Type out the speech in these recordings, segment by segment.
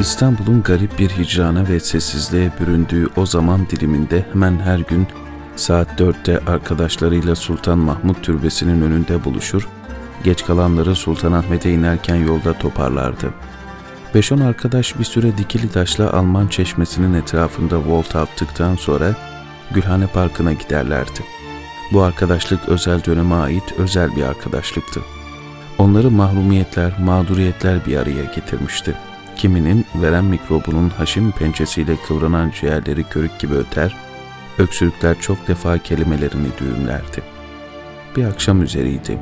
İstanbul'un garip bir hicrana ve sessizliğe büründüğü o zaman diliminde hemen her gün saat dörtte arkadaşlarıyla Sultan Mahmut Türbesi'nin önünde buluşur, geç kalanları Sultanahmet'e inerken yolda toparlardı. Beş on arkadaş bir süre dikili taşla Alman çeşmesinin etrafında volta attıktan sonra Gülhane Parkı'na giderlerdi. Bu arkadaşlık özel döneme ait özel bir arkadaşlıktı. Onları mahrumiyetler, mağduriyetler bir araya getirmişti. Kiminin veren mikrobunun haşim pençesiyle kıvranan ciğerleri körük gibi öter, öksürükler çok defa kelimelerini düğümlerdi. Bir akşam üzeriydi.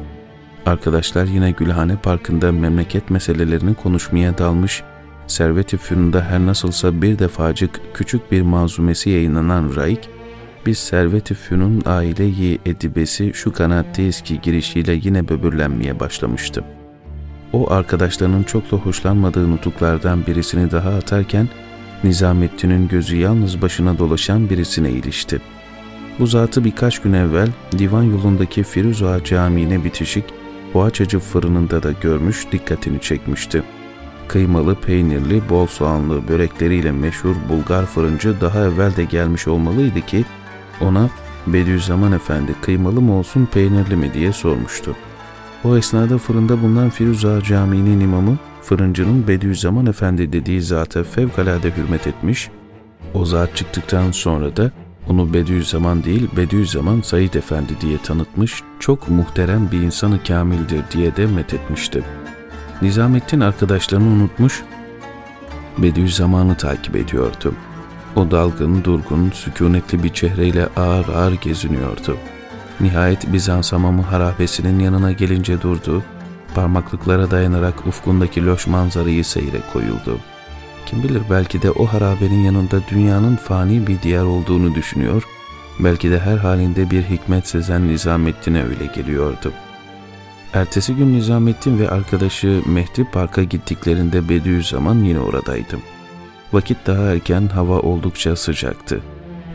Arkadaşlar yine Gülhane Parkı'nda memleket meselelerini konuşmaya dalmış, Servet-i Fünun'da her nasılsa bir defacık küçük bir mazumesi yayınlanan Raik, biz Servet-i Fünun aile-i edibesi şu kanatteyiz ki girişiyle yine böbürlenmeye başlamıştı. O arkadaşlarının çok da hoşlanmadığı nutuklardan birisini daha atarken Nizamettin'in gözü yalnız başına dolaşan birisine ilişti. Bu zatı birkaç gün evvel divan yolundaki Firuza Camii'ne bitişik poğaçacı fırınında da görmüş dikkatini çekmişti. Kıymalı, peynirli, bol soğanlı börekleriyle meşhur Bulgar fırıncı daha evvel de gelmiş olmalıydı ki ona Bediüzzaman Efendi kıymalı mı olsun peynirli mi diye sormuştu. O esnada fırında bulunan Firuza Camii'nin imamı fırıncının Bediüzzaman Efendi dediği zata fevkalade hürmet etmiş, o zat çıktıktan sonra da onu Bediüzzaman değil Bediüzzaman Said Efendi diye tanıtmış, çok muhterem bir insanı kamildir diye de methetmişti. Nizamettin arkadaşlarını unutmuş, Bediüzzaman'ı takip ediyordu. O dalgın, durgun, sükunetli bir çehreyle ağır ağır geziniyordu. Nihayet Bizans hamamı harabesinin yanına gelince durdu, parmaklıklara dayanarak ufkundaki loş manzarayı seyre koyuldu. Kim bilir belki de o harabenin yanında dünyanın fani bir diyar olduğunu düşünüyor, belki de her halinde bir hikmet sezen Nizamettin'e öyle geliyordu. Ertesi gün Nizamettin ve arkadaşı Mehdi Park'a gittiklerinde Bediüzzaman yine oradaydı. Vakit daha erken, hava oldukça sıcaktı.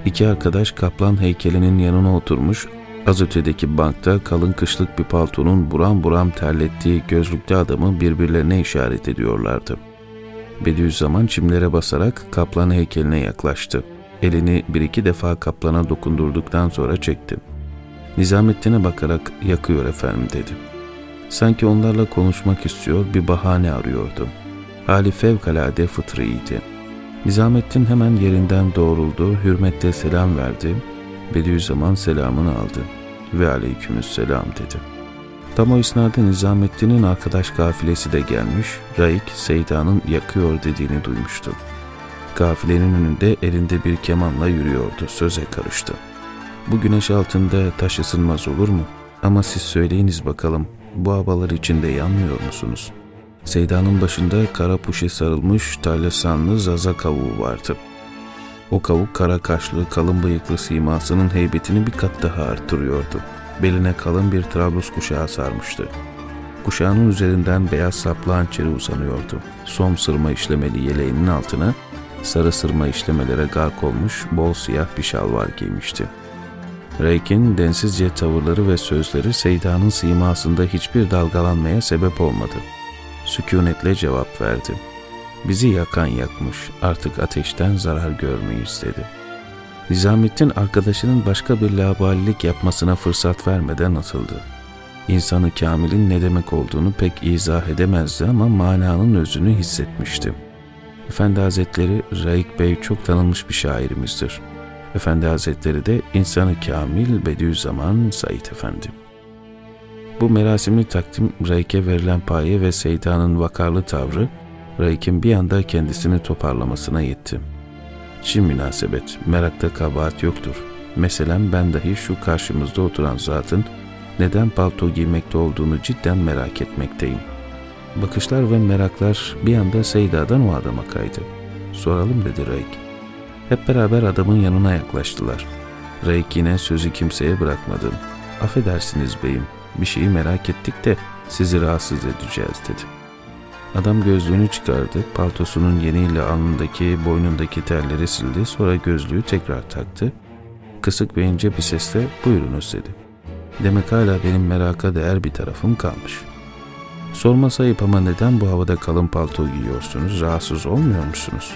İki arkadaş kaplan heykelinin yanına oturmuş, az ötedeki bankta kalın kışlık bir paltonun buram buram terlettiği gözlüklü adamı birbirlerine işaret ediyorlardı. Bediüzzaman çimlere basarak kaplan heykeline yaklaştı. Elini bir iki defa kaplana dokundurduktan sonra çekti. Nizamettin'e bakarak yakıyor efendim dedi. Sanki onlarla konuşmak istiyor bir bahane arıyordu. Hali fevkalade fıtriydi. Nizamettin hemen yerinden doğruldu, hürmetle selam verdi. Bediüzzaman selamını aldı ve aleykümselam dedi. Tam o esnada Nizamettin'in arkadaş kafilesi de gelmiş, Raik Seyda'nın yakıyor dediğini duymuştu. Kafilenin önünde elinde bir kemanla yürüyordu, söze karıştı. Bu güneş altında taş ısınmaz olur mu? Ama siz söyleyiniz bakalım, bu havalar içinde yanmıyor musunuz?'' Seyda'nın başında kara puşe sarılmış talyasanlı zaza kavuğu vardı. O kavuk kara kaşlı, kalın bıyıklı simasının heybetini bir kat daha arttırıyordu. Beline kalın bir trablus kuşağı sarmıştı. Kuşağının üzerinden beyaz saplı hançeri uzanıyordu. Som sırma işlemeli yeleğinin altına sarı sırma işlemelere gark olmuş bol siyah bir şalvar giymişti. Reyk'in densizce tavırları ve sözleri Seyda'nın simasında hiçbir dalgalanmaya sebep olmadı.'' sükunetle cevap verdi. Bizi yakan yakmış, artık ateşten zarar görmeyiz dedi. Nizamettin arkadaşının başka bir labalilik yapmasına fırsat vermeden atıldı. İnsanı kamilin ne demek olduğunu pek izah edemezdi ama mananın özünü hissetmişti. Efendi Hazretleri Raik Bey çok tanınmış bir şairimizdir. Efendi Hazretleri de insanı kamil Bediüzzaman Said Efendi. Bu merasimli takdim Raik'e verilen paye ve Seyda'nın vakarlı tavrı Raik'in bir anda kendisini toparlamasına yetti. Çin münasebet, merakta kabahat yoktur. Mesela ben dahi şu karşımızda oturan zatın neden palto giymekte olduğunu cidden merak etmekteyim. Bakışlar ve meraklar bir anda Seyda'dan o adama kaydı. Soralım dedi Raik. Hep beraber adamın yanına yaklaştılar. Raik yine sözü kimseye bırakmadı. Affedersiniz beyim, bir şeyi merak ettik de sizi rahatsız edeceğiz dedi. Adam gözlüğünü çıkardı, paltosunun yeniyle alnındaki, boynundaki terleri sildi, sonra gözlüğü tekrar taktı. Kısık ve ince bir sesle buyurunuz dedi. Demek hala benim meraka değer bir tarafım kalmış. Sorma sayıp ama neden bu havada kalın palto giyiyorsunuz? Rahatsız olmuyor musunuz?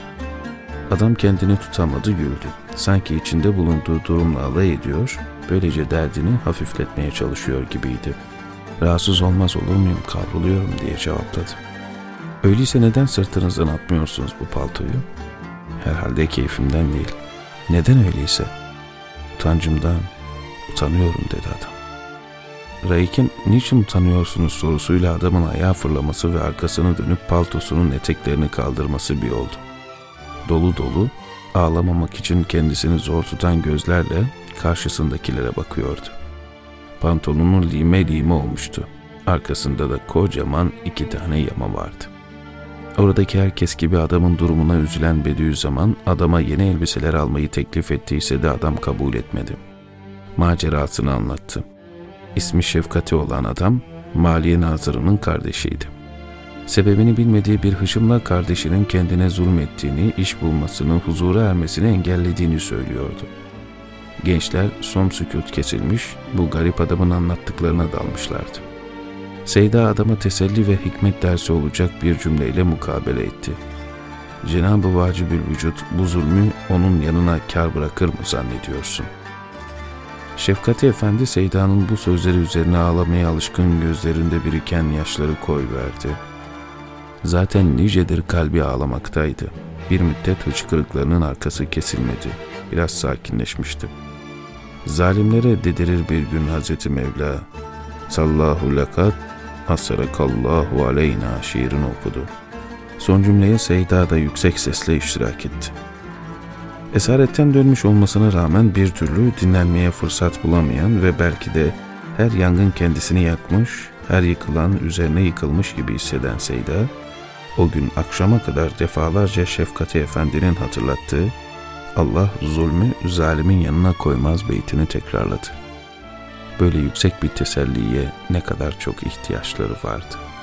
Adam kendini tutamadı güldü. Sanki içinde bulunduğu durumla alay ediyor, böylece derdini hafifletmeye çalışıyor gibiydi. Rahatsız olmaz olur muyum kavruluyorum diye cevapladı. Öyleyse neden sırtınızdan atmıyorsunuz bu paltoyu? Herhalde keyfimden değil. Neden öyleyse? Utancımdan, utanıyorum dedi adam. Raik'in niçin utanıyorsunuz sorusuyla adamın ayağa fırlaması ve arkasını dönüp paltosunun eteklerini kaldırması bir oldu. Dolu dolu, ağlamamak için kendisini zor tutan gözlerle karşısındakilere bakıyordu. Pantolonun lime lime olmuştu. Arkasında da kocaman iki tane yama vardı. Oradaki herkes gibi adamın durumuna üzülen Bediüzzaman adama yeni elbiseler almayı teklif ettiyse de adam kabul etmedi. Macerasını anlattı. İsmi Şefkati olan adam Maliye Nazırı'nın kardeşiydi. Sebebini bilmediği bir hışımla kardeşinin kendine zulmettiğini, iş bulmasını, huzura ermesini engellediğini söylüyordu. Gençler son sükut kesilmiş, bu garip adamın anlattıklarına dalmışlardı. Seyda adama teselli ve hikmet dersi olacak bir cümleyle mukabele etti. Cenab-ı Vacibül Vücut bu zulmü onun yanına kar bırakır mı zannediyorsun? Şefkati Efendi Seyda'nın bu sözleri üzerine ağlamaya alışkın gözlerinde biriken yaşları koyverdi. Zaten nicedir kalbi ağlamaktaydı. Bir müddet hıçkırıklarının arkası kesilmedi. Biraz sakinleşmişti. Zalimlere dedirir bir gün Hazreti Mevla. Sallahu lekat Hasarakallahu aleyna şiirini okudu. Son cümleye Seyda da yüksek sesle iştirak etti. Esaretten dönmüş olmasına rağmen bir türlü dinlenmeye fırsat bulamayan ve belki de her yangın kendisini yakmış, her yıkılan üzerine yıkılmış gibi hisseden Seyda, o gün akşama kadar defalarca Şefkati Efendi'nin hatırlattığı Allah zulmü zalimin yanına koymaz beytini tekrarladı. Böyle yüksek bir teselliye ne kadar çok ihtiyaçları vardı.''